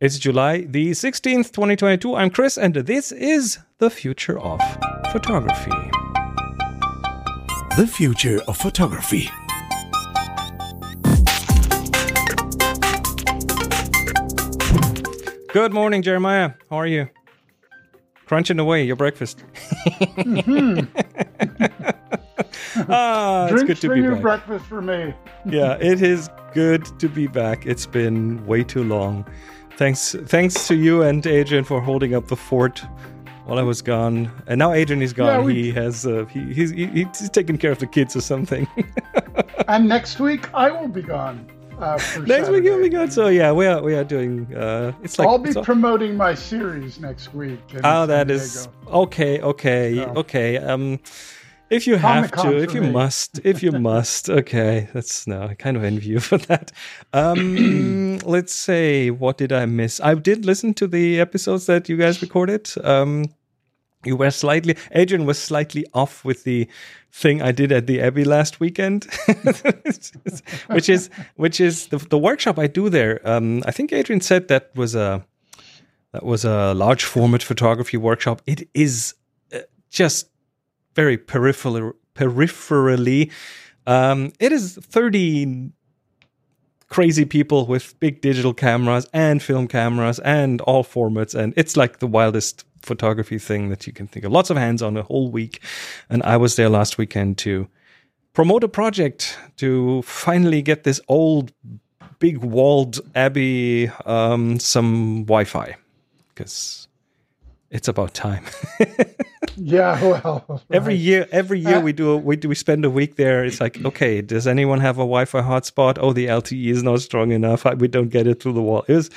It's July the 16th, 2022. I'm Chris, and this is the future of photography. The future of photography. Good morning, Jeremiah. How are you? Crunching away your breakfast. ah, it's good to for be you, back. breakfast for me. yeah, it is good to be back. It's been way too long. Thanks, thanks to you and Adrian for holding up the fort while I was gone. And now Adrian is gone. Yeah, we- he has uh, he, he's he, he's taking care of the kids or something. And next week I will be gone. Uh, Next week you'll be Saturday. good. So yeah, we are we are doing. Uh, it's like I'll be all- promoting my series next week. Oh, San that is Diego. okay. Okay, So. okay. Um, if you have to, if you me. must, if you must, okay. That's no, I kind of envy you for that. Um, let's say, what did I miss? I did listen to the episodes that you guys recorded. Um, you were slightly, Adrian was slightly off with the thing I did at the Abbey last weekend, which is which is the, the workshop I do there. Um, I think Adrian said that was a that was a large format photography workshop. It is uh, just very peripheral, peripherally. Um, it is 30 crazy people with big digital cameras and film cameras and all formats. And it's like the wildest photography thing that you can think of. Lots of hands on a whole week. And I was there last weekend to promote a project to finally get this old, big walled abbey um, some Wi Fi because it's about time. Yeah, well. Every year, every year Uh, we do a, we do we spend a week there. It's like, okay, does anyone have a Wi-Fi hotspot? Oh, the LTE is not strong enough. We don't get it through the wall. It was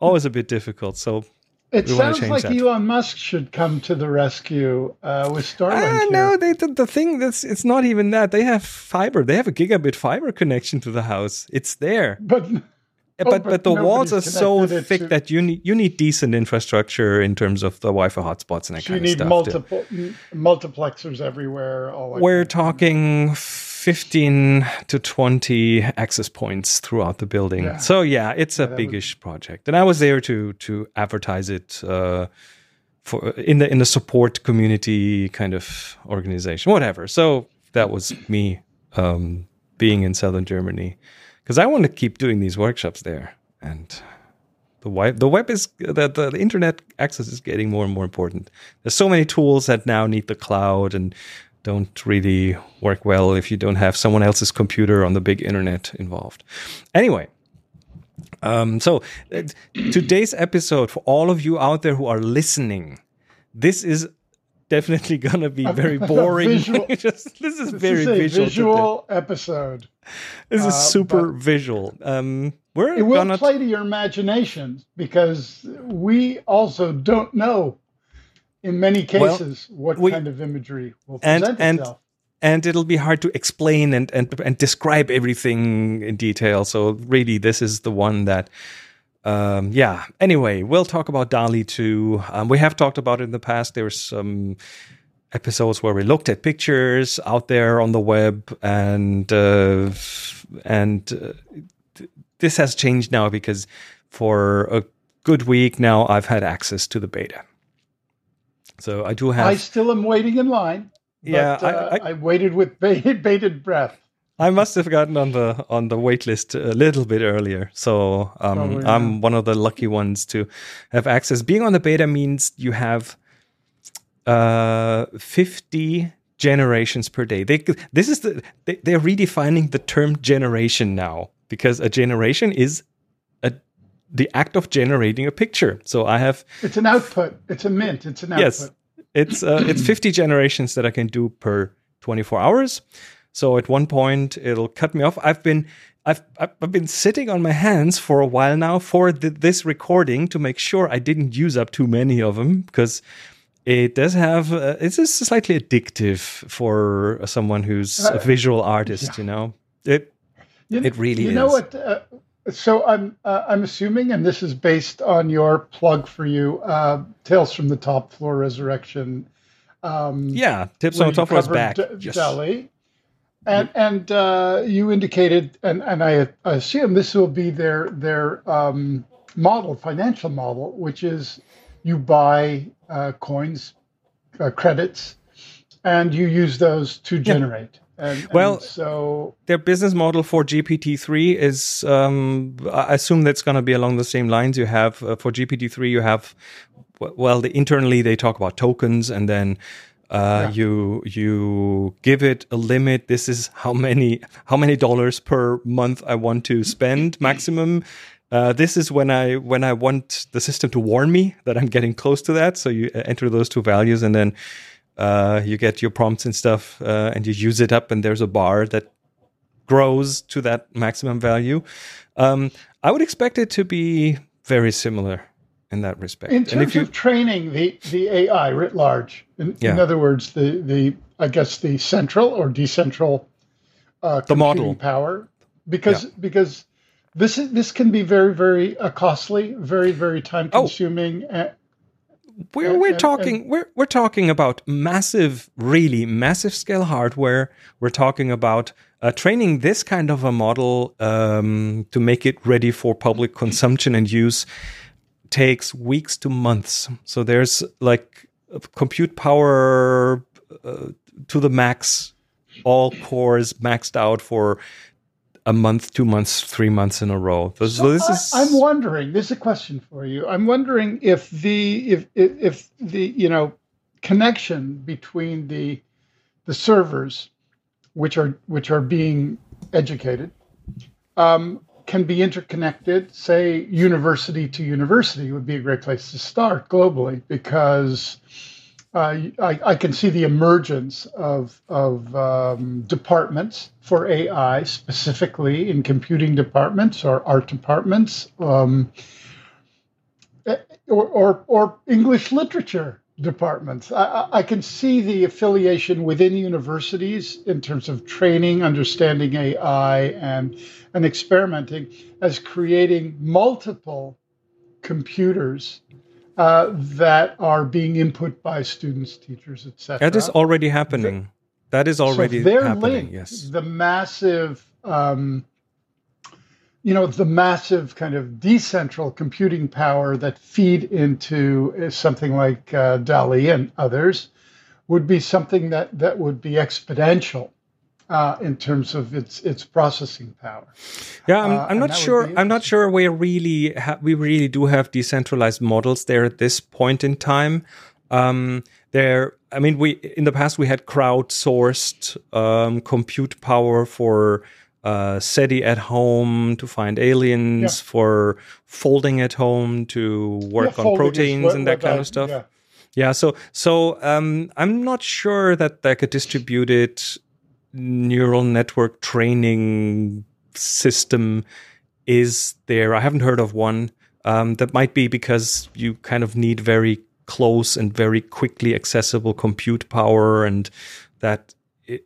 always a bit difficult. So It sounds like that. Elon Musk should come to the rescue uh, with Starlink. ah, no, they, the, the thing that's it's not even that they have fiber. They have a gigabit fiber connection to the house. It's there, But Oh, but but but the walls are so thick to- that you need you need decent infrastructure in terms of the Wi-Fi hotspots and that you kind of need stuff. multiple m- multiplexers everywhere. We're talking 15 to 20 access points throughout the building. Yeah. So yeah, it's a that would- project. And I was there to to advertise it uh, for in the in the support community kind of organization, whatever. So that was me um, being in southern Germany because I want to keep doing these workshops there and the web, the web is the, the, the internet access is getting more and more important. There's so many tools that now need the cloud and don't really work well if you don't have someone else's computer on the big internet involved. Anyway, um, so uh, today's episode for all of you out there who are listening, this is definitely gonna be very boring. Just, this is This very is a visual. visual episode. This is uh, super visual. Um, we're It will play to your imagination because we also don't know, in many cases, what we- kind of imagery will present and- itself. and it'll be hard to explain and, and and describe everything in detail. So really, this is the one that, um, yeah. Anyway, we'll talk about DALL-E too. Um, we have talked about it in the past. There's some episodes where we looked at pictures out there on the web, and uh, and uh, th- this has changed now because for a good week now, I've had access to the beta. So I do have. I still am waiting in line. Yeah, I- uh, I- I, waited with bated, bated breath. I must have gotten on the on the wait list a little bit earlier, so um, I'm one of the lucky ones to have access. Being on the beta means you have uh, 50 generations per day. They this is the they, they're redefining the term generation now because a generation is a the act of generating a picture. So I have It's an output. It's a mint. It's an output. Yes, it's uh, it's 50 generations that I can do per 24 hours. So at one point it'll cut me off. I've been I've I've been sitting on my hands for a while now for th- this recording to make sure I didn't use up too many of them because it does have uh, it's just slightly addictive for someone who's a Uh, visual artist. You know, it You, It really you know is. what? Uh, so I'm uh, I'm assuming, and this is based on your plug for you, uh, Tales from the Top Floor Resurrection. Um, yeah. Tips on you top his covered back. D- Yes. DALL-E. And and uh, you indicated, and and I assume this will be their their um, model, financial model, which is you buy uh, coins, uh, credits, and you use those to generate. And, Well- and so Their business model for GPT-3 is, um, I assume that's going to be along the same lines. You have uh, for GPT-3, you have, well, the, internally they talk about tokens, and then uh, you you give it a limit. This is how many how many dollars per month I want to spend maximum. Uh, this is when I when I want the system to warn me that I'm getting close to that. So you uh, enter those two values, and then uh, you get your prompts and stuff, uh, and you use it up, and there's a bar that grows to that maximum value. Um, I would expect it to be very similar in that respect. in and terms if you, of training the, the AI writ large, in, in other words, the, the I guess the central or decentral uh, The model. power, because because this is this can be very very uh, costly, very very time Oh. consuming. Uh, we're and- we're and- talking we're we're talking about massive, really massive scale hardware. We're talking about uh, training this kind of a model um, to make it ready for public consumption and use takes weeks to months. So there's like compute power uh, to the max, all cores maxed out for a month, two months, three months in a row. So, so this I- is I'm wondering. This is a question for you. I'm wondering if the if if, if the you know connection between the the servers, which are which are being educated, um, can be interconnected. Say university to university would be a great place to start globally because. I, I can see the emergence of, of um, departments for AI, specifically in computing departments or art departments, um, eh, or, or, or English literature departments. I, I- I can see the affiliation within universities in terms of training, understanding AI, and, and experimenting as creating multiple computers uh, that are being input by students, teachers, etc. that is already happening. That is already so they're happening. linked. Yes. The massive, um, you know, the massive kind of decentral computing power that feed into something like uh, DALL-E and others would be something that that would be exponential uh, in terms of its its processing power. Yeah, I'm, Uh, I'm not sure. I'm not sure we really ha- we really do have decentralized models there at this point in time. Um, there, I mean, we in the past we had crowdsourced um, compute power for uh, SETI at home to find aliens, for folding at home to work Yeah, on proteins what- and that kind I- of stuff. yeah. Yeah, so so um, I'm not sure that like a distributed neural network training system is there. I haven't heard of one. Um, that might be because you kind of need very close and very quickly accessible compute power, and that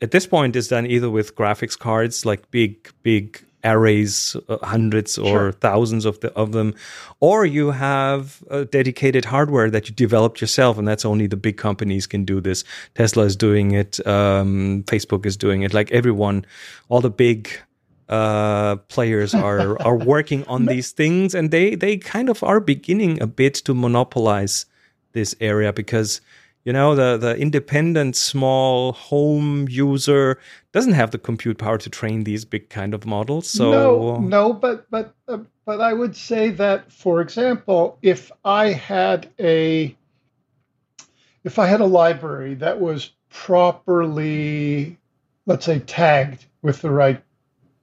at this point is done either with graphics cards, like big big arrays, uh, hundreds or Sure. thousands of the of them, or you have uh, dedicated hardware that you developed yourself, and that's only the big companies can do this. Tesla is doing it, um, Facebook is doing it. Like everyone, all the big uh, players are are working on these things, and they they kind of are beginning a bit to monopolize this area because you know the the independent small home user doesn't have the compute power to train these big kind of models. So no, no, but but uh, but I would say that, for example, if I had a if I had a library that was properly, let's say, tagged with the right,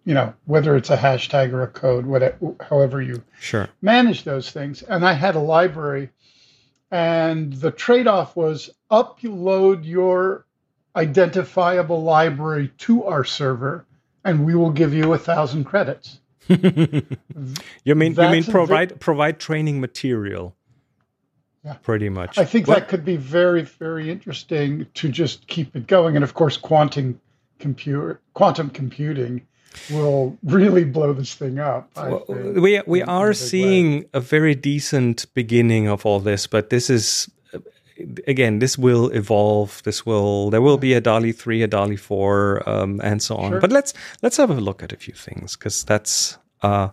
you know, whether it's a hashtag or a code, whatever, however you sure, manage those things, and I had a library, and the trade-off was upload your identifiable library to our server, and we will give you a thousand credits. you mean you mean That's provide provide training material? Yeah. pretty much. I think Well, that could be very, very interesting to just keep it going. And of course, quantum computer, quantum computing will really blow this thing up. I Well, think, we we in- in a are big way. seeing a very decent beginning of all this, but this is again this will evolve. This will there will be a DALL-E three, a DALL-E four, um, and so on. Sure. But let's let's have a look at a few things because that's uh,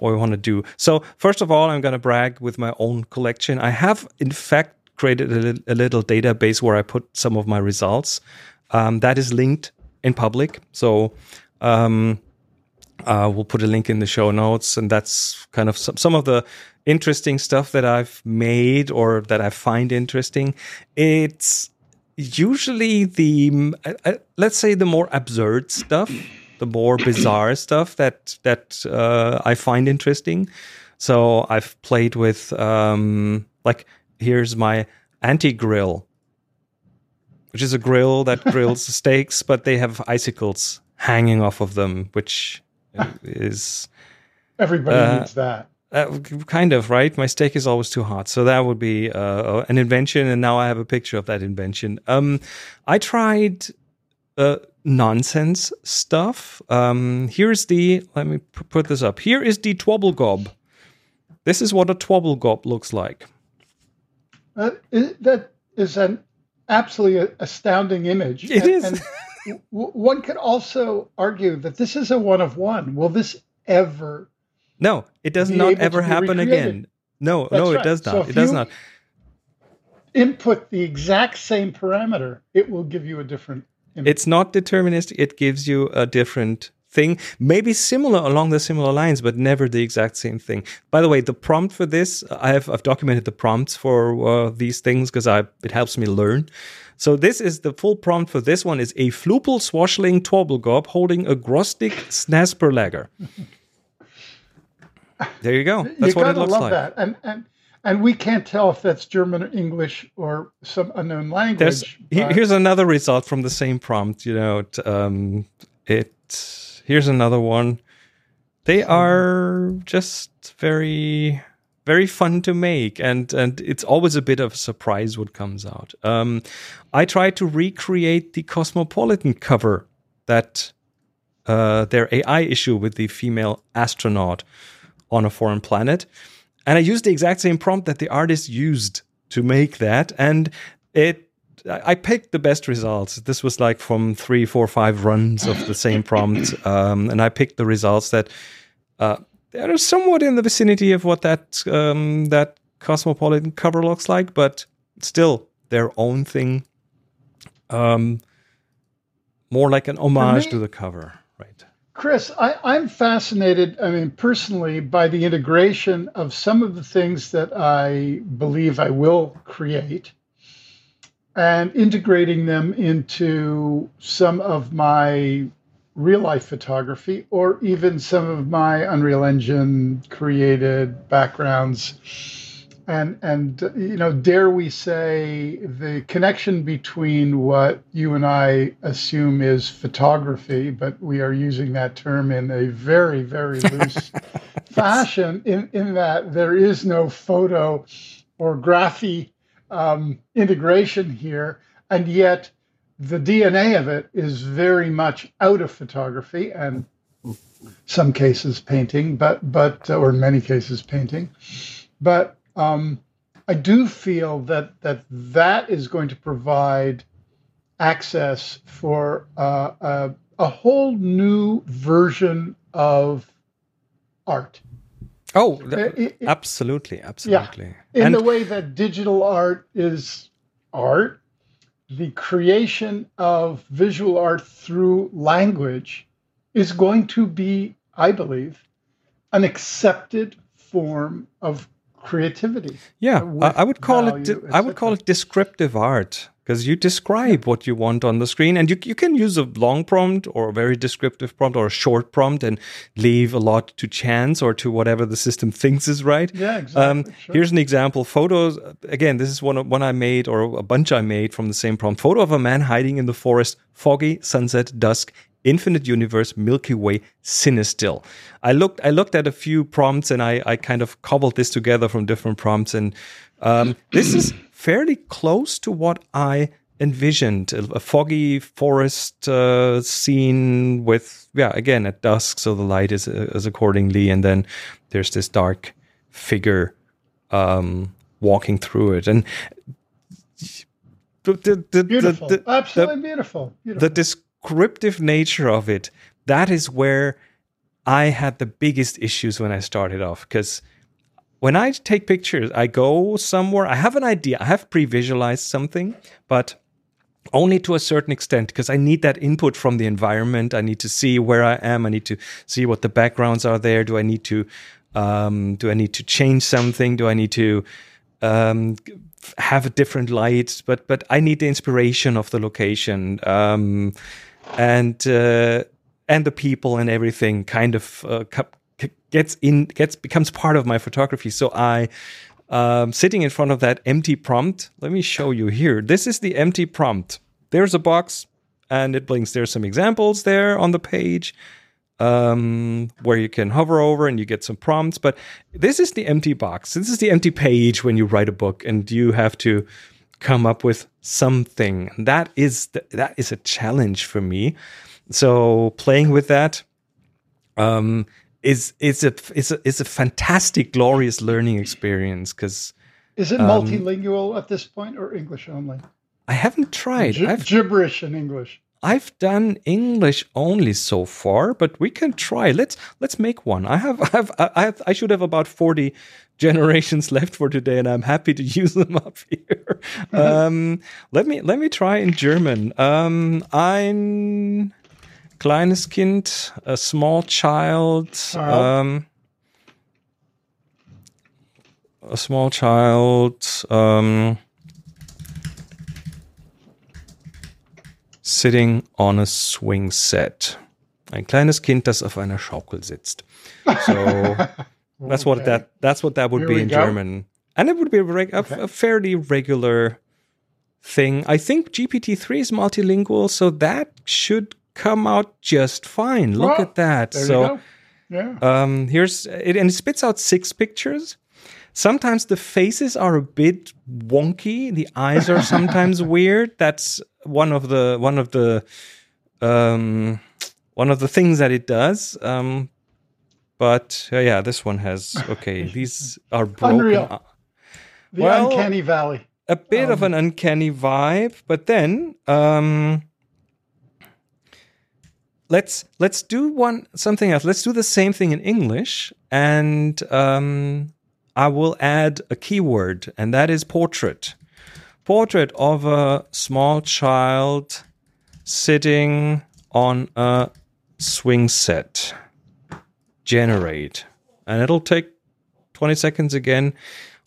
what we want to do. So first of all, I'm going to brag with my own collection. I have, in fact, created a, li- a little database where I put some of my results. Um, that is linked in public. So um, uh, we'll put a link in the show notes, and that's kind of some, some of the interesting stuff that I've made or that I find interesting. It's usually the uh, let's say the more absurd stuff, the more bizarre stuff that that uh, I find interesting. So I've played with um, like here's my anti grill, which is a grill that grills steaks, but they have icicles hanging off of them, which is Everybody Uh, needs that. uh, kind of right. My steak is always too hot, so that would be uh, an invention. And now I have a picture of that invention. Um, I tried uh, nonsense stuff. Um, here's the. Let me p- put this up. Here is the Twobblegob. This is what a Twobblegob looks like. Uh, that is an absolutely astounding image. It and, is. and one could also argue that this is a one of one. Will this ever? No, it does not ever happen recreated. again. No, That's no, it does not. if it does not. Input the exact same parameter, it will give you a different image. It's not deterministic. It gives you a different thing, maybe similar along the similar lines, but never the exact same thing. By the way, the prompt for this, I have I've documented the prompts for uh, these things because I it helps me learn. So this is the full prompt for this one is a flupel swashling Twobblegob holding a grostic snasperlager. There you go. That's you what it looks love like. that, and and and we can't tell if that's German or English or some unknown language. Here's another result from the same prompt. You know, it, um, it here's another one. They are just very very fun to make, and and it's always a bit of a surprise what comes out. Um, I tried to recreate the Cosmopolitan cover that uh, their AI issue with the female astronaut on a foreign planet. And I used the exact same prompt that the artist used to make that. And it, I picked the best results. This was like from three, four, five runs of the same prompt. Um, and I picked the results that uh, that are somewhat in the vicinity of what that, um, that Cosmopolitan cover looks like, but still their own thing. Um, more like an homage me- to the cover, right? Chris, I, I'm fascinated, I mean, personally, by the integration of some of the things that I believe I will create and integrating them into some of my real life photography or even some of my Unreal Engine created backgrounds. And, and you know, dare we say the connection between what you and I assume is photography, but we are using that term in a very, very loose fashion, in, in that there is no photo or graphy um, integration here, and yet the DNA of it is very much out of photography and some cases painting, but but or in many cases painting, but um, I do feel that that that is going to provide access for uh, a, a whole new version of art. Oh, It- it- absolutely, absolutely. in and the way that digital art is art, the creation of visual art through language is going to be, I believe, an accepted form of creativity. yeah, I, would call it. I would call it descriptive art because you describe what you want on the screen, and you you can use a long prompt or a very descriptive prompt or a short prompt and leave a lot to chance or to whatever the system thinks is right. Yeah, exactly. Um, sure. Here's an example. Photos. Again, this is one one I made or a bunch I made from the same prompt. Photo of a man hiding in the forest. Foggy sunset, dusk, infinite universe, Milky Way, Cinestill. I looked. I looked at a few prompts and I, I kind of cobbled this together from different prompts. And um, this is fairly close to what I envisioned a, foggy forest uh, scene with yeah again at dusk so the light is uh, is accordingly and then there's this dark figure um, walking through it and the the, the, beautiful, the, the, absolutely beautiful. beautiful. the descriptive nature of it that is where I had the biggest issues when I started off because when I take pictures, I go somewhere, I have an idea, I have pre visualized something, but only to a certain extent because I need that input from the environment. I need to see where I am. I need to see what the backgrounds are there. Do I need to um, do I need to change something? Do I need to um, have a different light? But but I need the inspiration of the location um, and uh, and the people and everything kind of uh, gets in gets becomes part of my photography. So I um, sitting in front of that empty prompt. Let me show you here. This is the empty prompt. There's a box and it blinks. There's some examples there on the page um, where you can hover over and you get some prompts. But this is the empty box. This is the empty page when you write a book and you have to come up with something. That is the, that is a challenge for me. So playing with that um, is is a is a is a fantastic, glorious learning experience. Because is it um, multilingual at this point or English only? I haven't tried. G- gibberish in English. I've done English only so far, but we can try. Let's let's make one. I have I have I have I should have about forty generations left for today, and I'm happy to use them up here. um, let me let me try in German. Um, ein kleines Kind, a small child, um, a small child, um, sitting on a swing set. Ein kleines Kind, das auf einer Schaukel sitzt. So that's okay. what that that's what that would Here be in go. German, and it would be a, okay. a fairly regular thing. I think GPT three is multilingual, so that should come out just fine. Look at that. so, yeah. Um, here's it, and it spits out six pictures. Sometimes the faces are a bit wonky. The eyes are sometimes weird. That's one of the one of the um, one of the things that it does. Um, but uh, yeah, this one has okay. These are broken. Unreal. The well, uncanny valley. A bit um, of an uncanny vibe, but then um, let's let's do one something else. Let's do the same thing in English, and um, I will add a keyword, and that is portrait. Portrait of a small child sitting on a swing set. Generate, and it'll take 20 seconds again.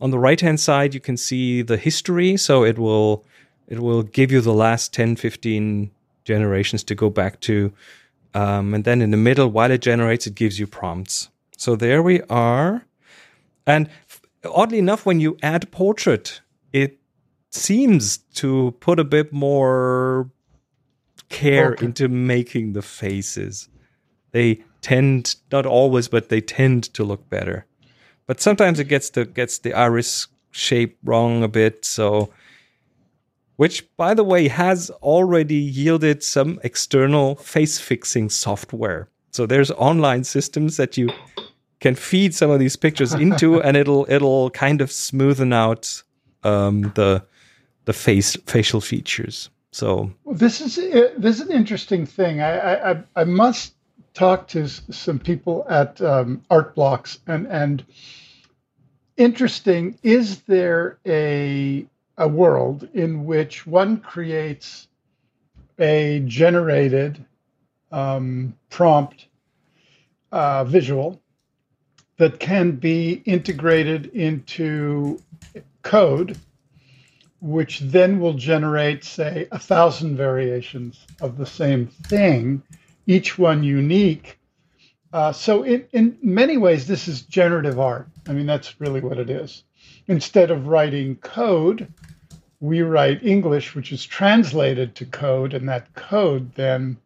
On the right hand side, you can see the history, so it will it will give you the last 10, 15 generations to go back to um, and then in the middle, while it generates, it gives you prompts. So there we are. And oddly enough, when you add portrait, it seems to put a bit more care okay. into making the faces. They tend, not always, but they tend to look better. But sometimes it gets the gets the iris shape wrong a bit. So which, by the way, has already yielded some external face fixing software. So there's online systems that you can feed some of these pictures into, and it'll it'll kind of smoothen out um, the the face facial features. So this is uh, this is an interesting thing. I I, I must talk to some people at um, Art Blocks and and interesting. Is there a a world in which one creates a generated um, prompt uh, visual that can be integrated into code, which then will generate, say, a thousand variations of the same thing, each one unique. Uh, so, in, in many ways, this is generative art. I mean, that's really what it is. Instead of writing code, we write English, which is translated to code, and that code then,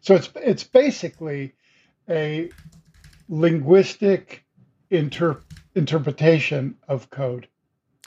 so it's it's basically a linguistic inter, interpretation of code.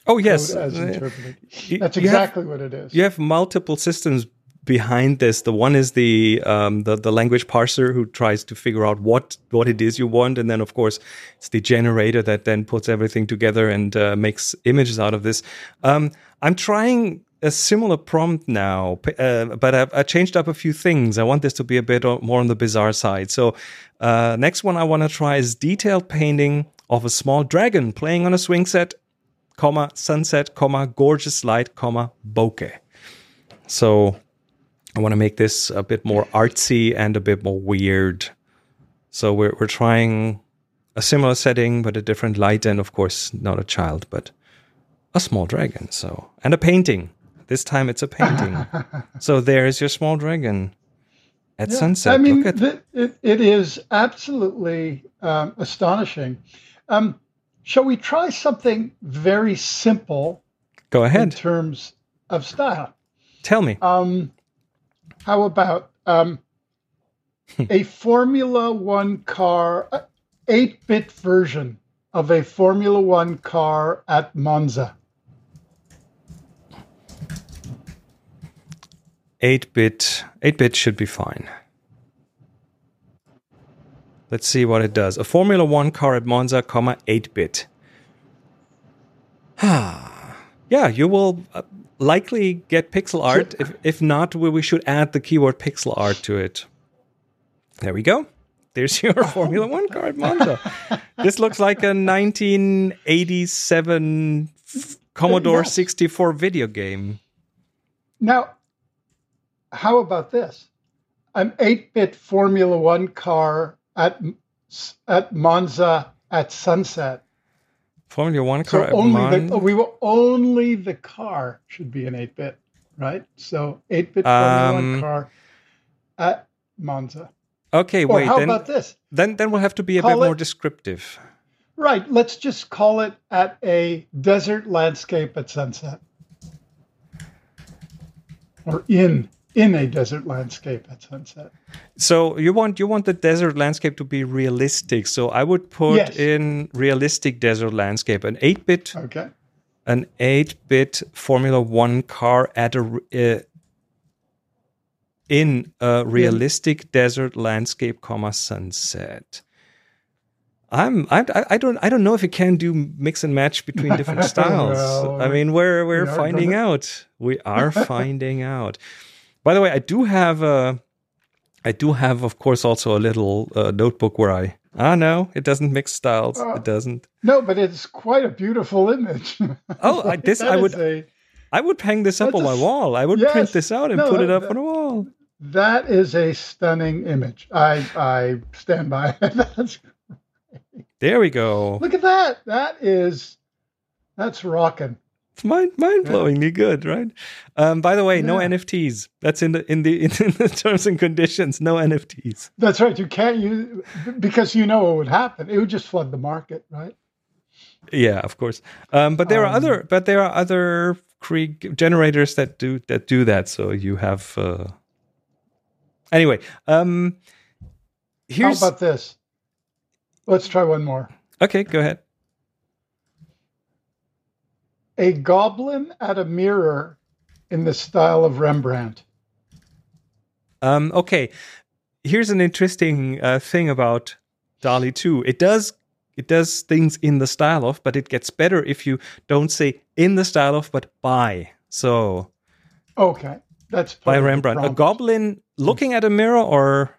Oh yes, as interpreted. That's exactly have, what it is. You have multiple systems behind this. The one is the, um, the the language parser who tries to figure out what what it is you want, and then of course it's the generator that then puts everything together and uh, makes images out of this. Um, I'm trying a similar prompt now, uh, but I've, I changed up a few things. I want this to be a bit more on the bizarre side. So, uh, next one I want to try is detailed painting of a small dragon playing on a swing set, comma sunset, comma gorgeous light, comma bokeh. So, I want to make this a bit more artsy and a bit more weird. So we're we're trying a similar setting but a different light, and of course not a child, but a small dragon. So and a painting. This time it's a painting. so there is your small dragon at Yeah, sunset. I mean, Look at th- it, it is absolutely um, astonishing. Um, shall we try something very simple go ahead. in terms of style? Tell me. Um, how about um, a Formula One car, eight bit version of a Formula One car at Monza? Eight bit. Eight bit should be fine. Let's see what it does. A Formula One car at Monza, comma eight bit. yeah, you will uh, likely get pixel art. If if not, we, we should add the keyword pixel art to it. There we go. There's your Formula One car at Monza. this looks like a 1987 Commodore Yes. 64 video game. Now, how about this? An 8 bit Formula One car at, at Monza at sunset. Formula One car at only the, we will, only the car should be an 8 bit, right? So 8 bit Formula Um, One car at Monza. Okay, Or wait. how Then, about this? then, then we'll have to be a Call bit more descriptive. Right, let's just call it at a desert landscape at sunset. Or in in a desert landscape at sunset. So you want you want the desert landscape to be realistic. So I would put Yes. in realistic desert landscape an eight bit Okay. an eight bit Formula One car at a uh, in a realistic desert landscape, comma sunset. I'm I, I- I don't I don't know if you can do mix and match between different styles. Well, I mean, we're we're we finding out. We are finding out. By the way, I do have a I do have, of course, also a little uh, notebook where I ah no, it doesn't mix styles. Oh. it doesn't. No, but it's quite a beautiful image. Oh, I- this I would- a- I would hang this up on a my wall. I would yes. print this out and No, put it that- up on a wall. that is a stunning image. I I stand by. it. There we go. look at that. That is that's rocking. Mind mind blowingly good, right? Um, by the way, no NFTs. That's in the in the in the terms and conditions. No NFTs. That's right. You can't use because you know what would happen. It would just flood the market, right? Yeah, of course. Um, but there are Um, other but there are other cre- generators that do that do that. So you have uh... anyway. Um, here's How about this? Let's try one more. okay. Go ahead. A goblin at a mirror in the style of Rembrandt. Um, okay, here's an interesting uh, thing about DALL-E 2. It does it does things in the style of, but it gets better if you don't say in the style of, but by. So Okay, that's by part of the Rembrandt, a goblin looking at a mirror, or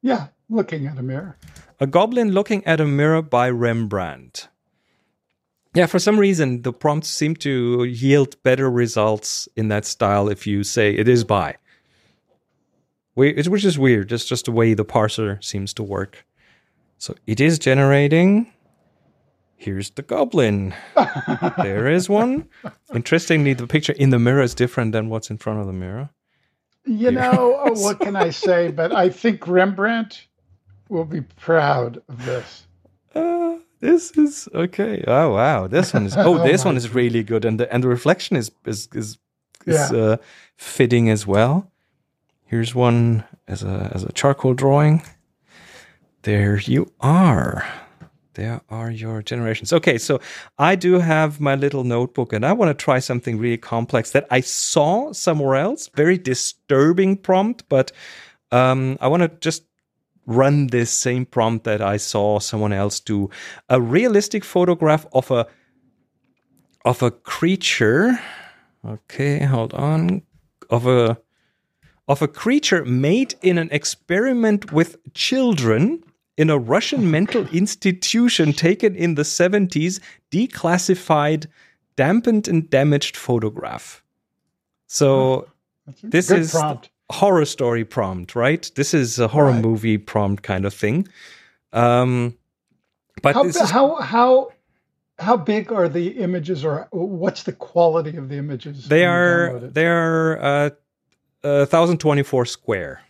Yeah, looking at a mirror. a goblin looking at a mirror by Rembrandt. Yeah, for some reason the prompts seem to yield better results in that style if you say it is by. Which is weird, It's just the way the parser seems to work. So it is generating. Here's the goblin. there is one. Interestingly, the picture in the mirror is different than what's in front of the mirror. You know, oh, what can I say? But I think Rembrandt will be proud of this. Uh, this is okay. Oh wow, this one is. Oh, Oh this my one is really good, and the and the reflection is is is, is Yeah. uh, fitting as well. Here's one as a as a charcoal drawing. There you are. There are your generations. Okay, so I do have my little notebook, and I want to try something really complex that I saw somewhere else. Very disturbing prompt, but um, I want to just run this same prompt that I saw someone else do. A realistic photograph of a of a creature. Okay, hold on. Of a of a creature made in an experiment with children in a Russian oh mental institution taken in the 70s, declassified, dampened and damaged photograph. So this good is prompt. Horror story prompt, right? This is a horror Right. movie prompt kind of thing. Um, but How, is how how how big are the images, or what's the quality of the images? they are they are uh, uh, 1024 square.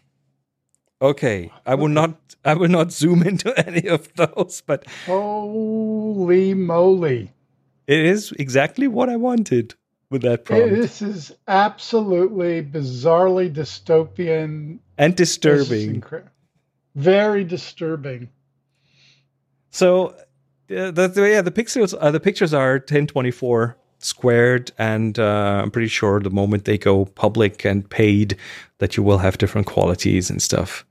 Okay, I will not I will not zoom into any of those, but Holy moly! it is exactly what I wanted with that prompt This is absolutely bizarrely dystopian. and disturbing. incre- Very disturbing. So uh, the, the yeah the pixels uh, the pictures are 1024 squared and uh, I'm pretty sure the moment they go public and paid that you will have different qualities and stuff.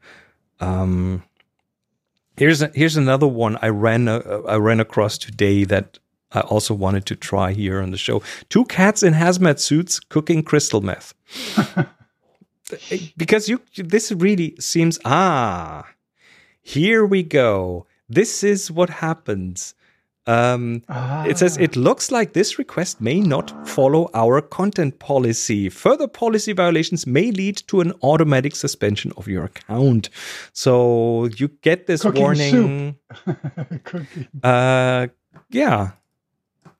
Um, here's a, here's another one I ran uh, I ran across today that I also wanted to try here on the show. Two cats in hazmat suits cooking crystal meth. because you this really seems ah here we go this is what happens um, it says Ah. it looks like this request may not follow our content policy. Further policy violations may lead to an automatic suspension of your account. So you get this Cooking warning. Uh, yeah,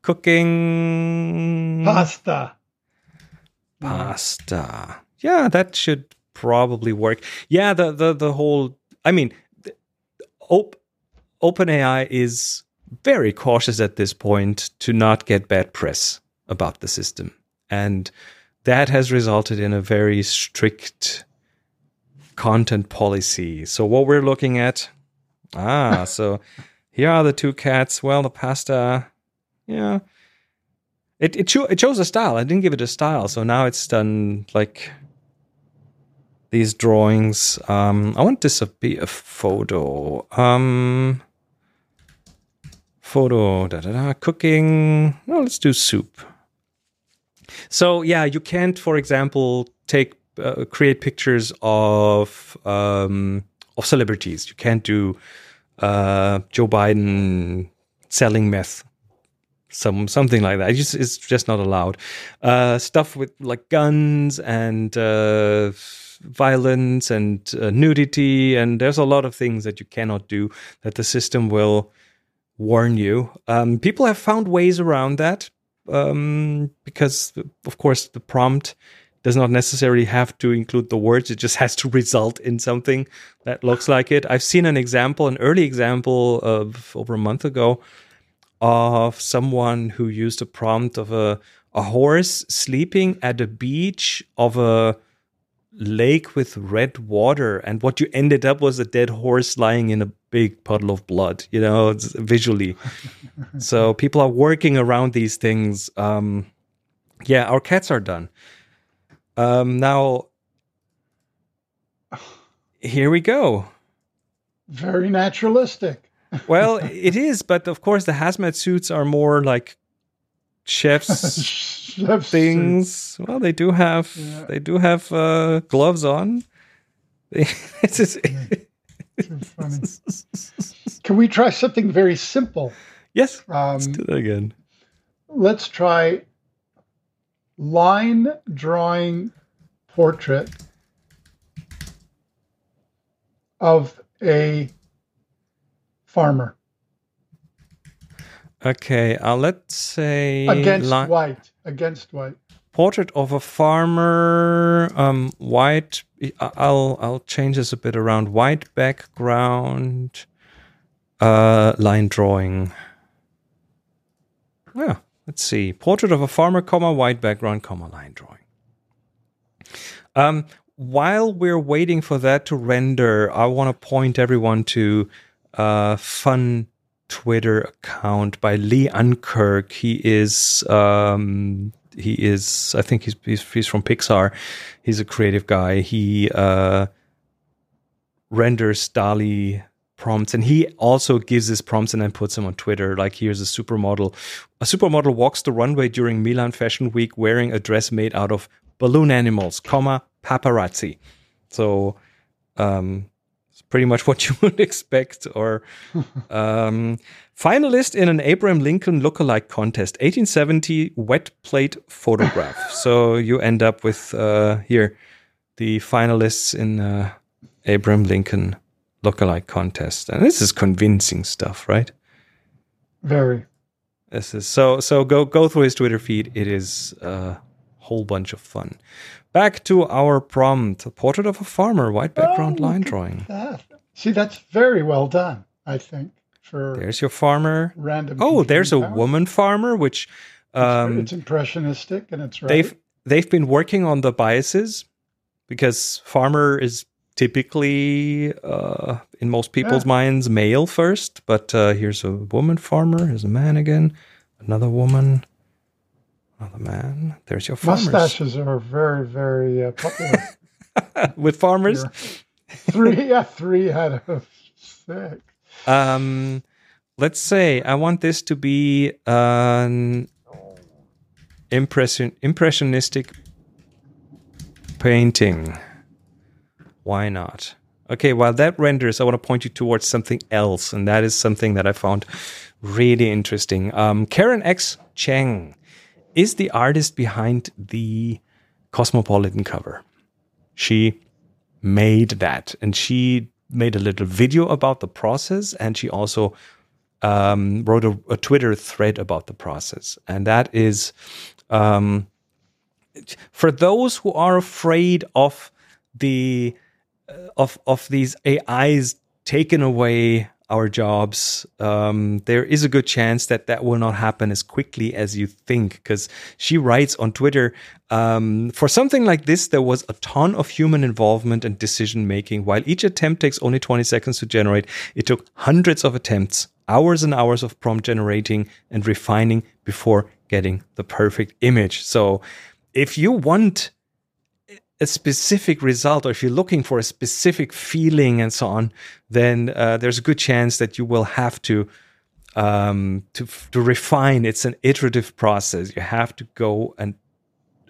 cooking pasta. pasta. Yeah, that should probably work. Yeah, the the the whole. I mean, op, OpenAI is very cautious at this point to not get bad press about the system, and that has resulted in a very strict content policy. So what we're looking at, ah, so here are the two cats. Well, the pasta, yeah. It it, cho- it chose a style. I didn't give it a style, so now it's done like these drawings. Um, I want this to be a photo. Um, photo. Da da da. Cooking. No, let's do soup. So yeah, you can't, for example, take uh, create pictures of um, of celebrities. You can't do uh, Joe Biden selling meth some something like that. It's just, it's just not allowed. Uh, stuff with like guns and uh, violence and uh, nudity, and there's a lot of things that you cannot do that the system will warn you. Um, people have found ways around that um, because, of course, the prompt does not necessarily have to include the words. It just has to result in something that looks like it. I've seen an example, an early example of over a month ago of someone who used a prompt of a, a horse sleeping at a beach of a lake with red water. And what you ended up was a dead horse lying in a big puddle of blood you know it's visually. So people are working around these things. Um yeah our cats are done. Um now here we go. Very naturalistic. Well it is but of course the hazmat suits are more like chefs things well they do have Yeah. they do have uh gloves on it's just, funny. Can we try something very simple? yes Um, let's do that again let's try line drawing portrait of a farmer. Okay uh, let's say against li- white against white. Portrait of a farmer um white i'll i'll change this a bit around. White background uh line drawing. Yeah let's see. Portrait of a farmer comma white background comma line drawing. Um while we're waiting for that to render i want to point everyone to a fun twitter account by lee unkrich he is um he is i think he's he's, he's from pixar. He's a creative guy. He uh renders DALL-E prompts and he also gives his prompts and then puts them on twitter. Like here's a supermodel. A supermodel walks the runway during milan fashion week wearing a dress made out of balloon animals comma paparazzi. So um it's pretty much what you would expect or um finalist in an abraham lincoln lookalike contest 1870 wet plate photograph so you end up with uh here the finalists in uh abraham lincoln lookalike contest. And this is convincing stuff, right? Very. This is so so go go through his Twitter feed. It is a whole bunch of fun. Back to our prompt. Portrait of a farmer, white background Oh, line drawing. That. See, that's very well done, I think, for There's your farmer. random. Oh, there's a computing woman farmer, which um, it's impressionistic and it's right. they've they've been working on the biases because farmer is typically uh, in most people's Yeah. minds male first but uh, here's a woman farmer here's a man again another woman another man. There's your farmers. Mustaches are very, very uh, popular. with farmers? three, yeah, three out of six. um let's say i want this to be an impression impressionistic painting. Why not? Okay while that renders i want to point you towards something else and that is something that i found really interesting. Um, karen x cheng is the artist behind the cosmopolitan cover. She made that and she made a little video about the process and she also um, wrote a, a twitter thread about the process. And that is um, for those who are afraid of the uh, of of these ais taking away our jobs um, there is a good chance that that will not happen as quickly as you think because she writes on twitter um, for something like this there was a ton of human involvement and decision making. While each attempt takes only 20 seconds to generate it took hundreds of attempts hours and hours of prompt generating and refining before getting the perfect image. So if you want a specific result or if you're looking for a specific feeling and so on then uh, there's a good chance that you will have to um, to to refine. It's an iterative process. You have to go and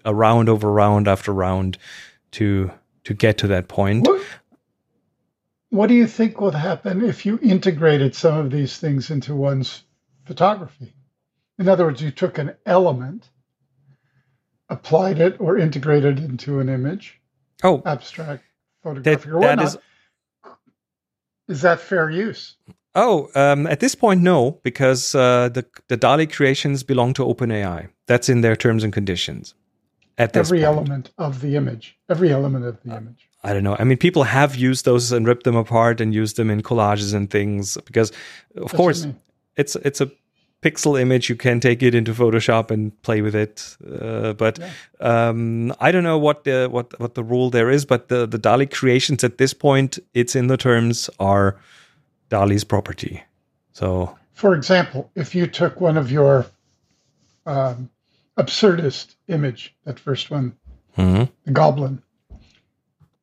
around over round after round to to get to that point. What, what do you think would happen if you integrated some of these things into one's photography? In other words, you took an element, applied it, or integrated into an image, oh abstract that, or whatnot. is Is that fair use? Oh, um, at this point, no, because uh, the the DALL-E creations belong to OpenAI. That's in their terms and conditions. At this Every point. element of the image, every element of the image. I don't know. I mean, people have used those and ripped them apart and used them in collages and things because, of That's course, what I mean. it's it's a pixel image. You can take it into Photoshop and play with it. Uh, but um, I don't know what the what what the rule there is. But the the DALL-E creations at this point, it's in the terms are DALL-E's property. So For example, if you took one of your um, absurdist image, that first one, mhm. the goblin,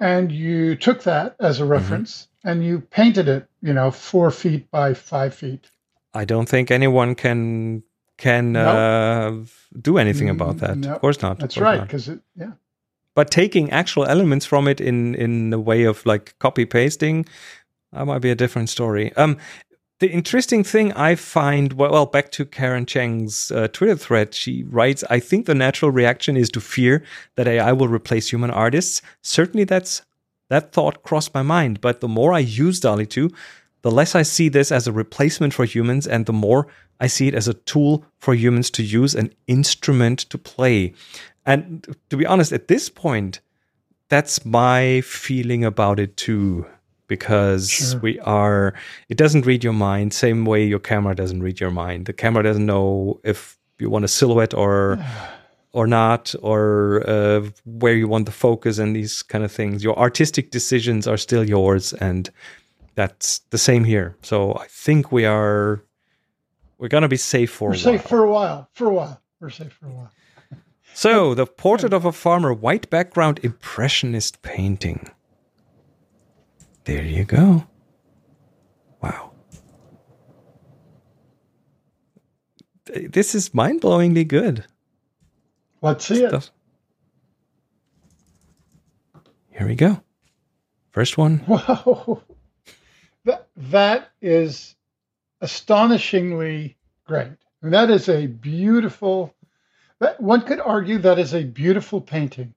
and you took that as Mm-hmm. a reference and you painted it, you know, four feet by five feet. I don't think anyone can can No. uh, do anything about Mm, that. no. Of course not. That's course right, because yeah, but taking actual elements from it in in the way of like copy pasting that might be a different story um the interesting thing i find well, well back to karen cheng's uh, twitter thread she writes i think the natural reaction is to fear that ai will replace human artists certainly that's that thought crossed my mind but the more i use DALL-E 2 the less i see this as a replacement for humans and the more i see it as a tool for humans to use an instrument to play and to be honest, at this point, that's my feeling about it too. Because Sure. we are, it doesn't read your mind, same way your camera doesn't read your mind. The camera doesn't know if you want a silhouette or or not, or uh, where you want the focus and these kind of things. Your artistic decisions are still yours, and that's the same here. So I think we are we're gonna be safe for a while. we're a safe while. for a while. For a while, we're safe for a while. So, the portrait of a farmer, white background, impressionist painting. There you go. Wow. This is mind blowingly good. Let's see it. Here we go. First one. Wow. That, is astonishingly great. And that is a beautiful, that, one could argue that is a beautiful painting.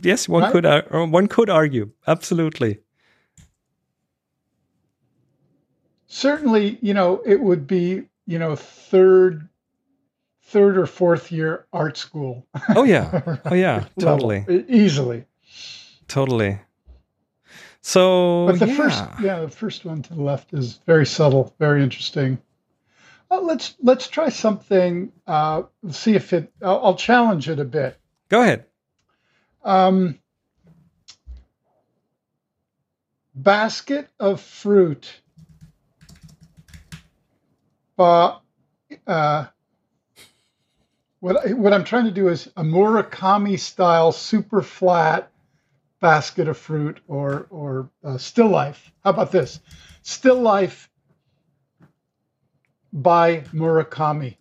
Yes, one Right? could ar- or one could argue. Absolutely. Certainly, you know, it would be, you know, third, third or fourth year art school. Oh yeah. Oh yeah. Totally. easily. Totally. So But the yeah. first, yeah, the first one to the left is very subtle, very interesting. Uh, let's let's try something. Uh, see if it. I'll, I'll challenge it a bit. Go ahead. Um, basket of fruit. But uh, what I, what I'm trying to do is a Murakami style, super flat basket of fruit, or or uh, still life. How about this? Still life by Murakami.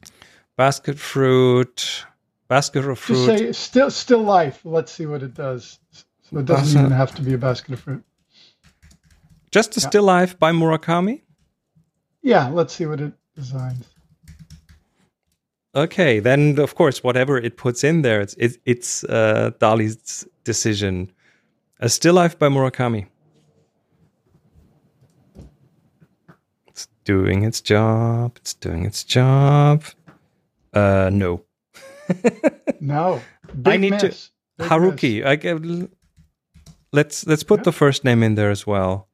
Basket fruit. Basket of fruit. Just say still still life. Let's see what it does. So it doesn't even have to be a basket of fruit. Just a still life by Murakami. Yeah, let's see what it designs. Okay, then of course whatever it puts in there, it's it, it's uh, DALL-E's decision. A still life by Murakami. It's doing its job. It's doing its job. Uh, no. No, I need to- Big. Haruki. I get, let's let's put Yeah. the first name in there as well,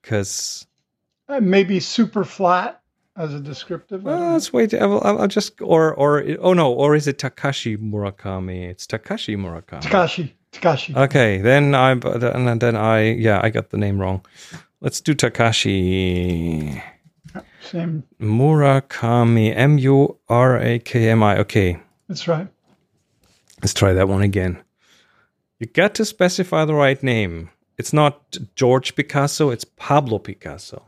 because Uh, maybe super flat as a descriptive. Well, let's wait. I'll I'll just or or oh no, or is it Takashi Murakami? It's Takashi Murakami. Takashi. Takashi. Okay, then I then then I yeah I got the name wrong. Let's do Takashi Same. Murakami M U R A K M I. Okay, That's right. let's try that one again. You got to specify the right name. It's not George Picasso. It's Pablo Picasso.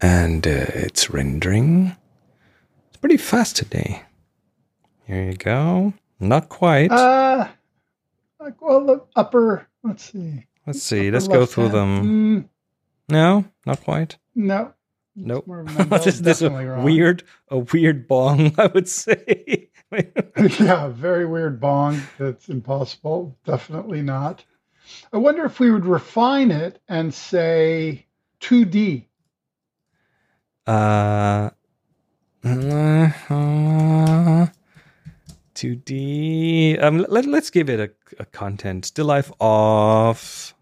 And uh, it's rendering. It's pretty fast today. Here you go. Not quite. Uh, like, well, the upper. Let's see. Let's see. Let's go through hand. them. Mm, No, not quite. no. Nope. more of an What is this? A wrong. weird, a weird bong, I would say. yeah, very weird bong. That's impossible. Definitely not. I wonder if we would refine it and say 2D. uh, uh, 2D. Um, let, let's give it a, a content. Still life of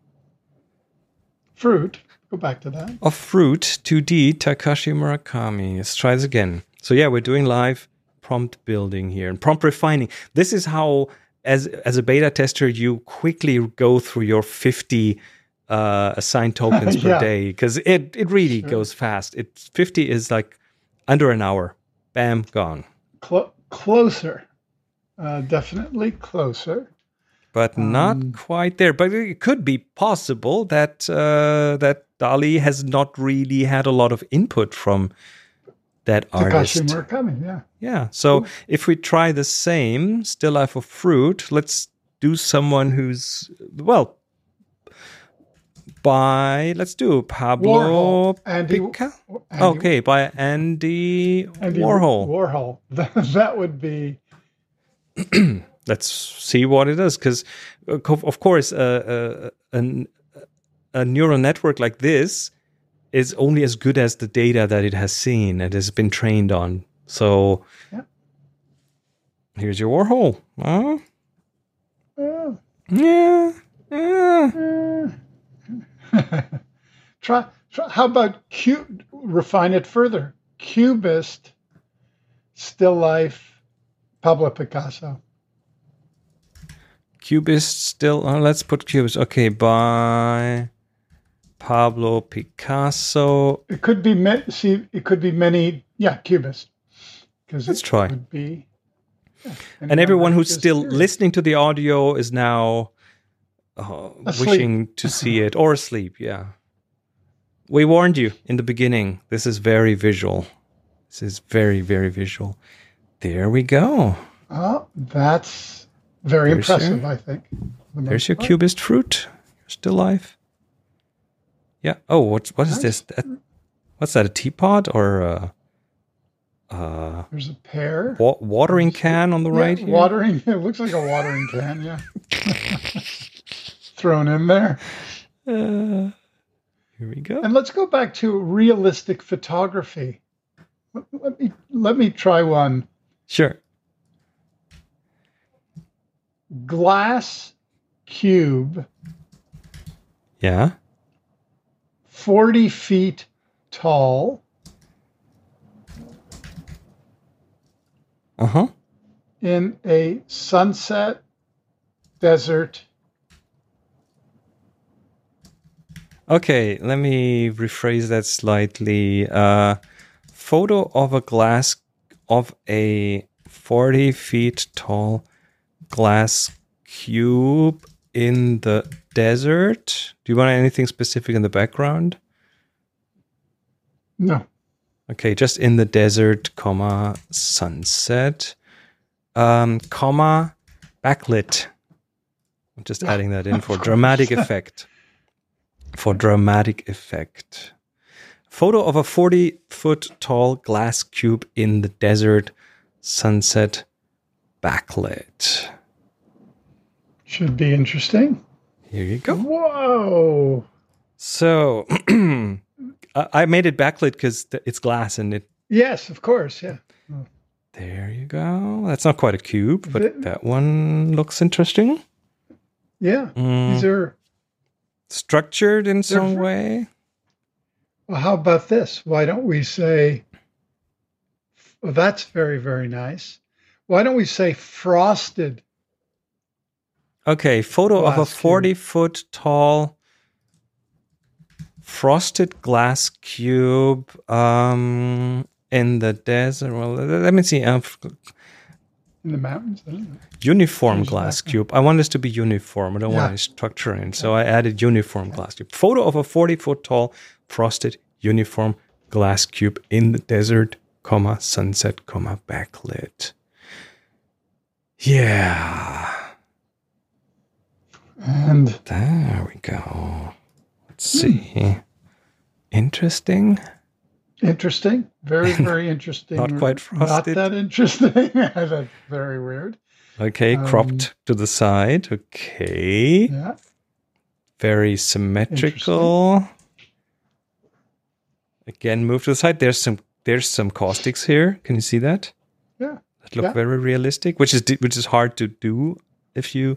Fruit. Go back to that. of fruit. 2D. Takashi Murakami. Let's try this again. So yeah, we're doing live prompt building here and prompt refining. This is how, as as a beta tester, you quickly go through your 50 uh, assigned tokens per Yeah. day because it it really Sure. goes fast. It 50 is like under an hour. Bam, gone. Clo- closer. Uh, definitely closer. But Um, not quite there. But it could be possible that uh, that DALL-E has not really had a lot of input from that artist. Takashi Murakami, yeah. Yeah. So if we try the same still life of fruit, let's do someone who's well by let's do Pablo Warhol. Andy, Andy- Okay, by Andy, Andy Warhol. Warhol. That would be let's see what it is because of course uh, uh, an, a neural network like this is only as good as the data that it has seen and has been trained on so Yeah. here's your warhol huh? uh, yeah yeah uh. try, try. How about cube? Refine it further. Cubist, still life, Pablo Picasso. cubist still uh, let's put cubist okay by pablo picasso It could be ma- see. It could be many. Yeah, cubist. Because Let's it try. Would be. yeah, and everyone who's still listening to the audio is now uh, wishing to see it or asleep yeah we warned you in the beginning. This is very visual. This is very, very visual. There we go. Oh, that's very There's impressive, your- I think. The There's your part. cubist fruit. You're still alive. Yeah. Oh, what's what is this? That, what's that? A teapot or a, a There's a pear. wa- watering can on the Yeah, right here? watering. It looks like a watering can. Yeah, thrown in there. Uh, here we go. And let's go back to realistic photography. Let me let me try one. Sure. Glass cube, Yeah. forty feet tall, Uh huh. in a sunset desert. Okay, let me rephrase that slightly. Uh, photo of a glass of a 40 feet tall glass cube in the desert. Do you want anything specific in the background? No, Okay, just in the desert, comma, sunset, um, comma, backlit. I'm just adding that in for dramatic effect. For dramatic effect. Photo of a 40 foot tall glass cube in the desert, sunset, backlit. should be interesting. Here you go. Whoa! So I made it backlit because it's glass and it Yes, of course. Yeah. There you go. That's not quite a cube, but Th- that one looks interesting. Yeah. Mm, These are. structured in some way. Well, how about this? Why don't we say? Well, that's very very nice. Why don't we say frosted? Okay, photo of a Glass cube. 40 foot tall frosted glass cube um, in the desert. Well, let me see. Uh, in the mountains. I don't know. uniform glass cube. I want this to be uniform. I don't want any structure in. So I added uniform glass cube. Photo of a 40 foot tall frosted uniform glass cube in the desert, comma, sunset, comma, backlit. Yeah. And There we go. Let's see. Interesting. Interesting, very very interesting. Not quite Not that interesting. That's very weird. Okay, Um, cropped to the side. Okay. Yeah. Very symmetrical. Again, move to the side. There's some there's some caustics here. Can you see that? Yeah. That look Yeah. very realistic, which is which is hard to do if you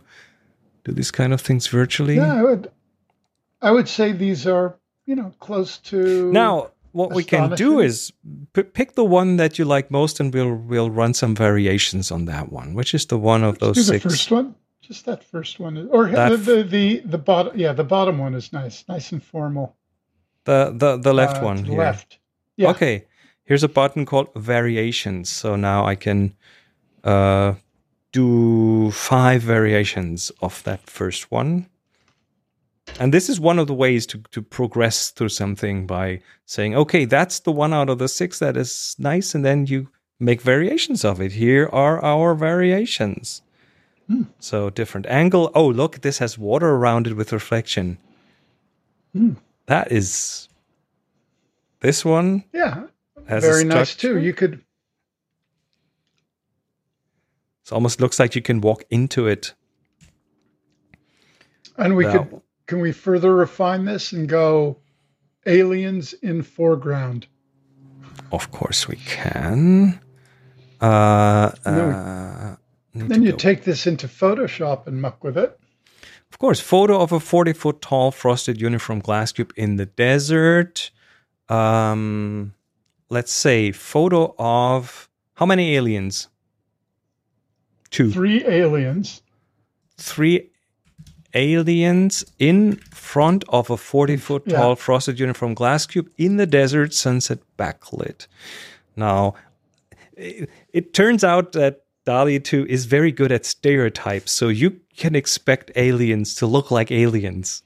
do these kind of things virtually. Yeah. I would. I would say these are you know close to Now, what we can do is p- pick the one that you like most, and we'll we'll run some variations on that one. Which is the one of those. do those the first one. Just that first one, or That the, the the the bottom. Yeah, the bottom one is nice, nice and formal. The the the left Uh, one the. Left. Yeah. Okay, here's a button called variations. So now I can uh, do five variations of that first one. And this is one of the ways to, to progress through something by saying, okay, that's the one out of the six that is nice. And then you make variations of it. Here are our variations. Hmm. So different angle. Oh, look, this has water around it with reflection. Hmm. That is. This one Yeah. Very nice too. You could. It almost looks like you can walk into it. And we That could. Can we further refine this and go aliens in foreground? Of course, we can. Uh, uh, Then you go- take this into Photoshop and muck with it. of course, photo of a 40 foot tall frosted uniform glass cube in the desert. Um, let's say photo of how many aliens? Two. Three aliens. three aliens in front of a 40 foot Yeah. tall frosted uniform glass cube in the desert sunset backlit now it, it turns out that DALL-E 2 is very good at stereotypes so you can expect aliens to look like aliens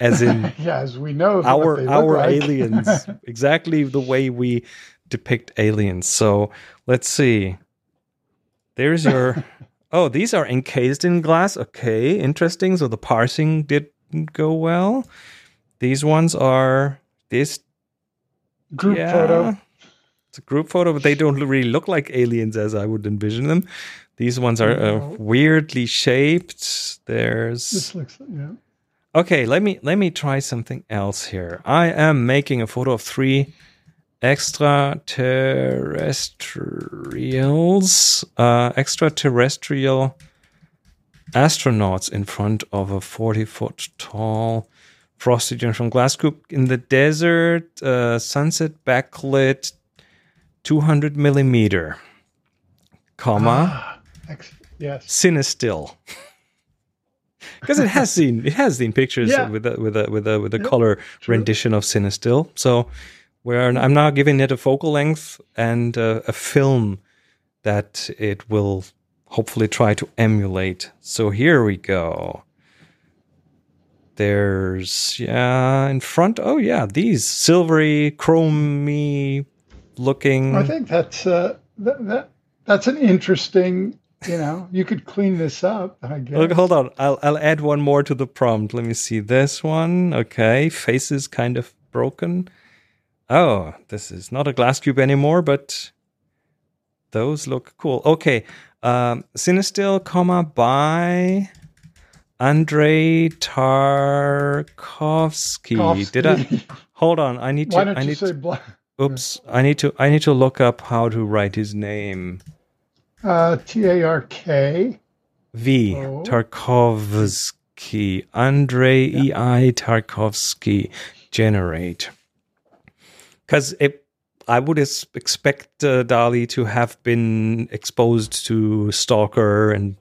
as in yeah, as we know, our our like. aliens, exactly the way we depict aliens. So let's see. There's your. oh, these are encased in glass. Okay, interesting. So the parsing didn't go well. These ones are this Group yeah. photo. It's a group photo, but they don't really look like aliens as I would envision them. These ones are uh, weirdly shaped. There's This looks, yeah. okay. Let me let me try something else here. I am making a photo of three extraterrestrials, uh, extraterrestrial astronauts in front of a forty foot tall giant from glass cube in the desert. Uh, sunset backlit, two hundred millimeter, comma. Ah, yes. Cinestill. Because it has seen it has seen pictures Yeah. with a with a with a with a Yep, color rendition of Cinestill. So where I'm now giving it a focal length and uh, a film that it will hopefully try to emulate. So here we go. There's yeah in front. Oh yeah, these silvery, chromy looking. I think that's uh, that, that that's an interesting. You know, you could clean this up. I guess. Look, hold on. I'll I'll add one more to the prompt. Let me see this one. Okay, face is kind of broken. Oh, this is not a glass cube anymore, but those look cool. Okay, um, Cinestill, comma by Andrei Tarkovsky. Did I? Hold on. I need to. Why don't I you need. say black? oops. I need to. I need to look up how to write his name. Uh, T A R K. V. Oh. Tarkovsky. Andrei E.I. Tarkovsky. Generate. Because I would expect uh, DALL-E to have been exposed to Stalker and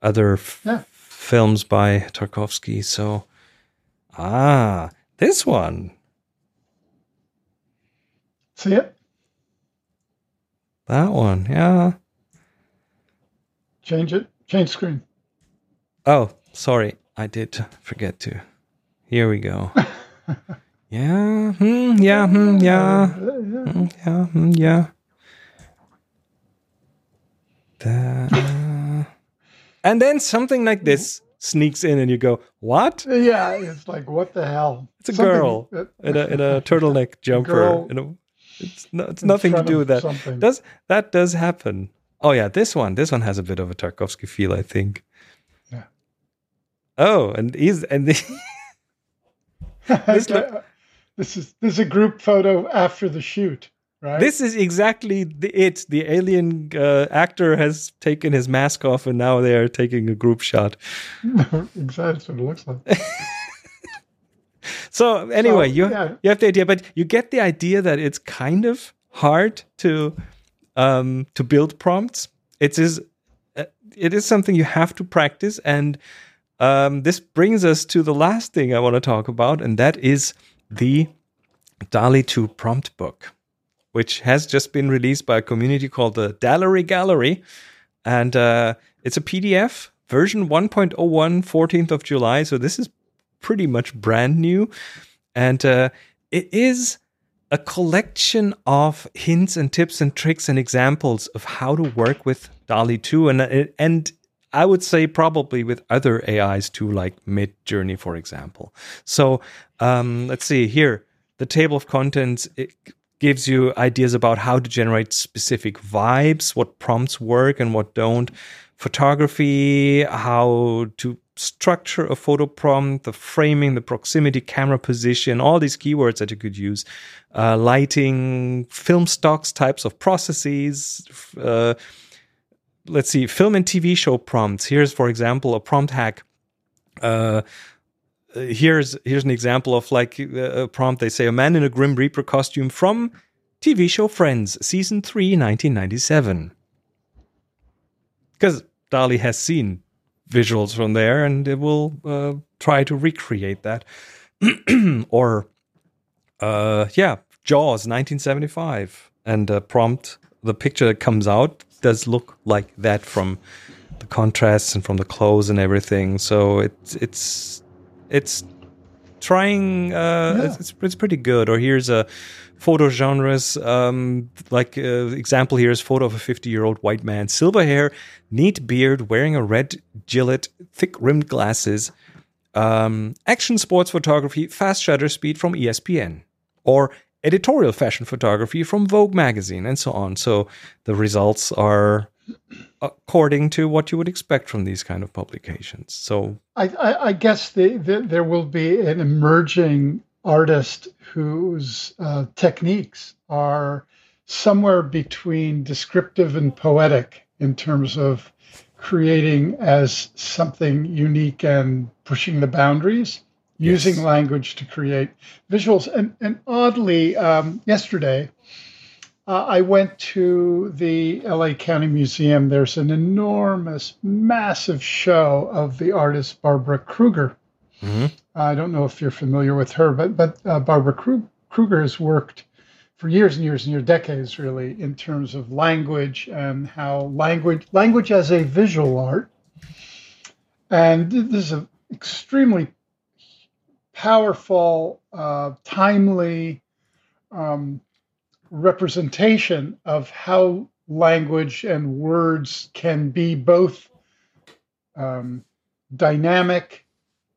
other f- Yeah. films by Tarkovsky. So, ah, this one. See it? That one. Yeah. Change it. Change screen. Oh, sorry. I did forget to. Here we go. yeah. Hmm, yeah. Hmm, yeah. Uh, yeah. Mm, yeah. Da- and then something like this sneaks in, and you go, "What?" Yeah, it's like what the hell? It's a Something girl that- in a in a turtleneck jumper. You know, it's no, it's in nothing to do with that. Something. Does that does happen? Oh yeah, this one. This one has a bit of a Tarkovsky feel, I think. Yeah. Oh, and he's and the, this this is this is a group photo after the shoot, right? This is exactly the, it. The alien uh, actor has taken his mask off, and now they are taking a group shot. exactly that's what it looks like. So anyway, So, you yeah. you have the idea, but you get the idea that it's kind of hard to um, to build prompts. It is uh, it is something you have to practice, and um, this brings us to the last thing I want to talk about, and that is the DALL-E 2 prompt book, which has just been released by a community called the Dallery Gallery. And uh, it's a PDF, version 1.01, 14th of July. So this is pretty much brand new. And uh, it is a collection of hints and tips and tricks and examples of how to work with DALL-E 2. And, and I would say probably with other AIs too, like Mid Journey, for example. So um, let's see here. The table of contents it gives you ideas about how to generate specific vibes, what prompts work and what don't. Photography, how to structure a photo prompt, the framing, the proximity, camera position, all these keywords that you could use. Uh, lighting, film stocks, types of processes. Uh, let's see, film and TV show prompts. Here's, for example, a prompt hack. Uh, here's here's an example of like a prompt. They say a man in a Grim Reaper costume from TV show Friends, season three, 1997. Because DALL-E has seen visuals from there, and it will uh, try to recreate that. or, uh, yeah, Jaws, 1975, and uh, prompt. The picture that comes out does look like that from the contrasts and from the clothes and everything. So it's it's it's trying. Uh, Yeah. it's, it's pretty good. Or here's a photo genres. Um, like uh, example here is photo of a 50 year old white man, silver hair, neat beard, wearing a red Gillette, thick rimmed glasses. Um, action sports photography, fast shutter speed from ESPN, or editorial fashion photography from Vogue magazine, and so on. So the results are according to what you would expect from these kind of publications. So I, I, I guess the, the, there will be an emerging artist whose uh, techniques are somewhere between descriptive and poetic in terms of creating as something unique and pushing the boundaries, using Yes. language to create visuals. And, and oddly, um, yesterday, uh, I went to the LA County Museum. There's an enormous, massive show of the artist Barbara Kruger. Mhm. I don't know if you're familiar with her, but but uh, Barbara Kru- Kruger has worked for years and years and years, decades really, in terms of language and how language language as a visual art. And this is an extremely powerful, uh, timely um, representation of how language and words can be both um, dynamic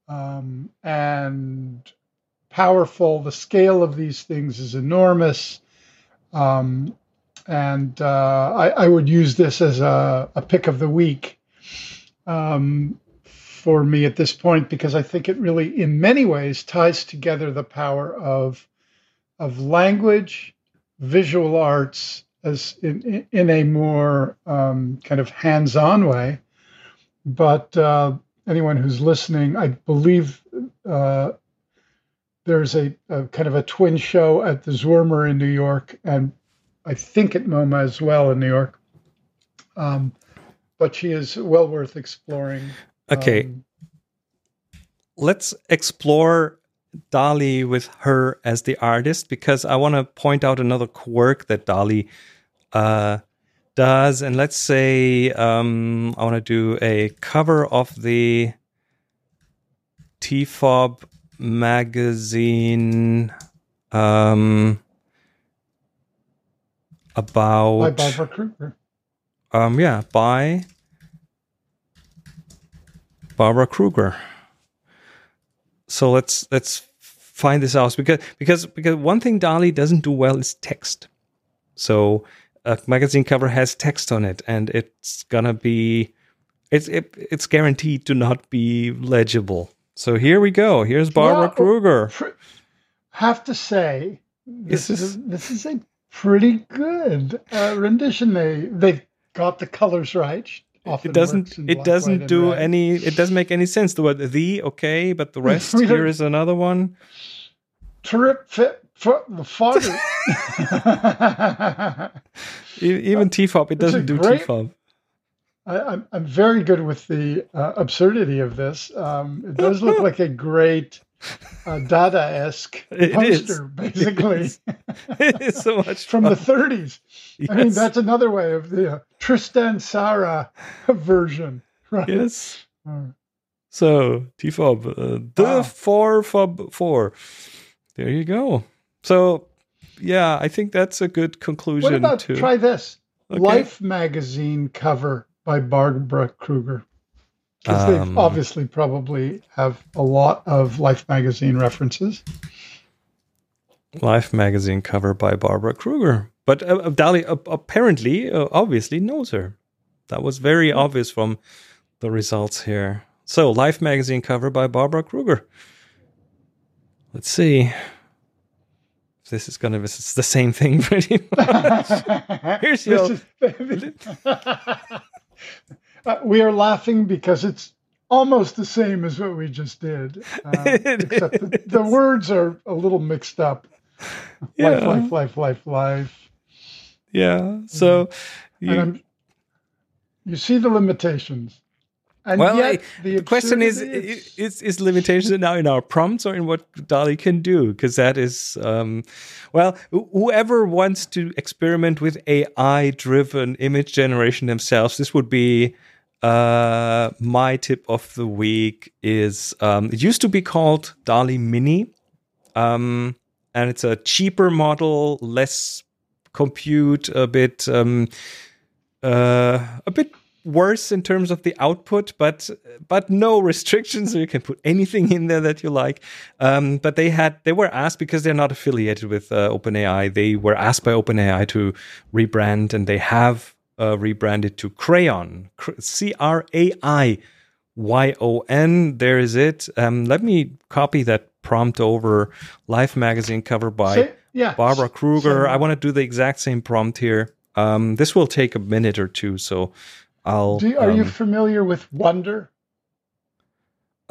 um, and powerful. The scale of these things is enormous. Um, and uh, I, I would use this as a, a pick of the week um, for me at this point because I think it really, in many ways, ties together the power of of language, visual arts, as in in a more um, kind of hands-on way. But uh, anyone who's listening, I believe uh, there's a, a kind of a twin show at the Zwirner in New York, and I think at MoMA as well in New York. Um, but she is well worth exploring. Okay, Um, let's explore DALL-E with her as the artist because I want to point out another quirk that DALL-E uh, does. And let's say um, I want to do a cover of the TFOB magazine um, about by Barbara Kruger. um, yeah, by Barbara Kruger. So let's let's find this out because because because one thing DALL-E doesn't do well is text. So a magazine cover has text on it, and it's gonna be it's it, it's guaranteed to not be legible. So here we go. Here's Barbara Yeah, Kruger. Have to say, this This is is- this is a pretty good uh, rendition. They they got the colors right. It doesn't. It doesn't do red. any. It doesn't make any sense. The word the okay, but the rest here is another one. Trip fit for the father. Even TFOP, it It's doesn't do great- TFOP. I, I'm I'm very good with the uh, absurdity of this. Um, it does look like a great uh, Dada-esque It is. poster, basically, it is so much from the fun. 30s. I mean, that's another way of the uh, Tristan Tzara version, right? yes. Uh, So TFOB, uh, the Wow. four fob four. There you go. So yeah, I think that's a good conclusion What about to try this Okay. Life magazine cover by Barbara Kruger? Because they Um, obviously probably have a lot of Life magazine references. Life magazine cover by Barbara Kruger. But uh, uh, DALL-E uh, apparently, uh, obviously knows her. That was very obvious from the results here. So, Life magazine cover by Barbara Kruger. Let's see. This is gonna. be is the same thing, pretty much. Here's your- is- Uh, we are laughing because it's almost the same as what we just did, uh, except the, the words are a little mixed up. Life, Yeah. life, life, life, life. Yeah. So, And you, you see the limitations. And well, yet I- the, the question is: absurdity i- is is limitations now in our prompts or in what DALL-E can do? Because that is, um, well, wh- whoever wants to experiment with AI-driven image generation themselves, this would be uh, my tip of the week is um, it used to be called DALL-E Mini, um, and it's a cheaper model, less compute, a bit um, uh, a bit worse in terms of the output, but but no restrictions. So you can put anything in there that you like. Um, but they had they were asked because they're not affiliated with uh, OpenAI. They were asked by OpenAI to rebrand, and they have uh, rebranded to Craiyon, C R A I Y O N. There is it. Um, let me copy that prompt over. Life magazine cover by yeah. Barbara Kruger. I want to do the exact same prompt here. Um, this will take a minute or two, so I'll. Do you, are you um, familiar with Wonder?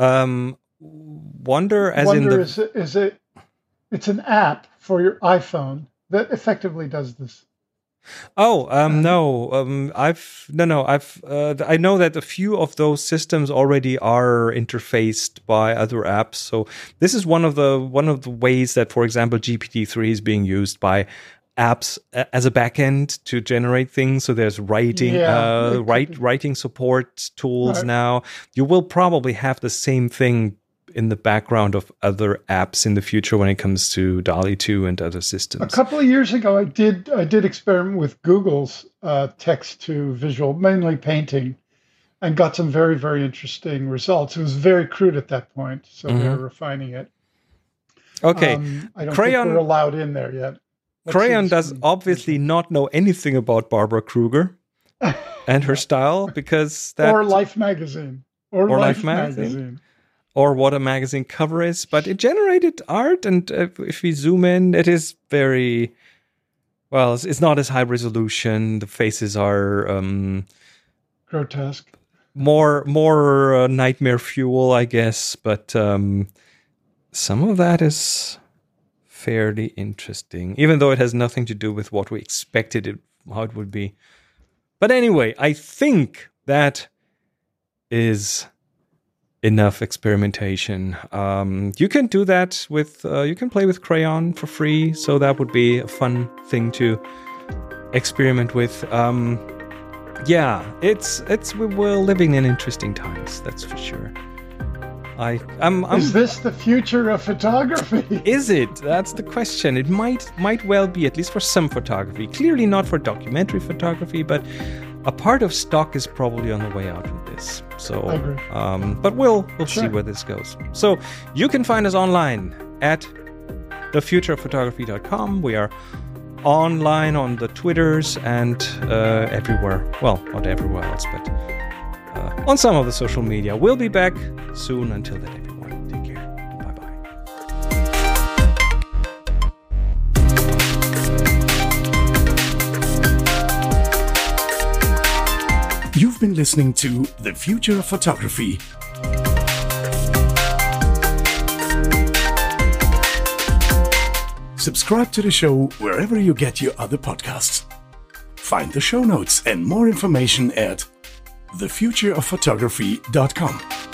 um, wonder as Wonder in the is is a it's an app for your iPhone that effectively does this. Oh, um, no, um, I've no, no, I've uh, I know that a few of those systems already are interfaced by other apps. So this is one of the one of the ways that, for example, GPT three is being used by apps as a backend to generate things. So there's writing, Yeah, uh, write writing support tools Right. now. You will probably have the same thing in the background of other apps in the future when it comes to DALL-E 2 and other systems? A couple of years ago, I did I did experiment with Google's uh, text to visual, mainly painting, and got some very very interesting results. It was very crude at that point, so they Mhm. were refining it. Okay. Um, I don't Craiyon- think we're allowed in there yet. Let's Craiyon does screen. obviously not know anything about Barbara Kruger and her style because that or Life magazine or, Or Life, Life magazine? magazine. Or what a magazine cover is, but it generated art, and uh, if we zoom in, it is very well. It's, it's not as high resolution. The faces are um, grotesque. more more uh, nightmare fuel, I guess, but um, some of that is fairly interesting, even though it has nothing to do with what we expected it how it would be. But anyway, I think that is enough experimentation. Um, you can do that with uh, you can play with Craiyon for free, so that would be a fun thing to experiment with. Um, yeah, it's it's we- we're living in interesting times. That's for sure. I I'm, I'm Is this the future of photography? is it? That's the question. It might might well be, at least for some photography. Clearly not for documentary photography, but a part of stock is probably on the way out with this. So, Um, but we'll we'll see where this goes. So you can find us online at thefutureofphotography.com. We are online on the Twitters and uh, everywhere. Well, not everywhere else, but uh, on some of the social media. We'll be back soon. Until then, Been listening to The Future of Photography. Subscribe to the show wherever you get your other podcasts. Find the show notes and more information at thefutureofphotography.com.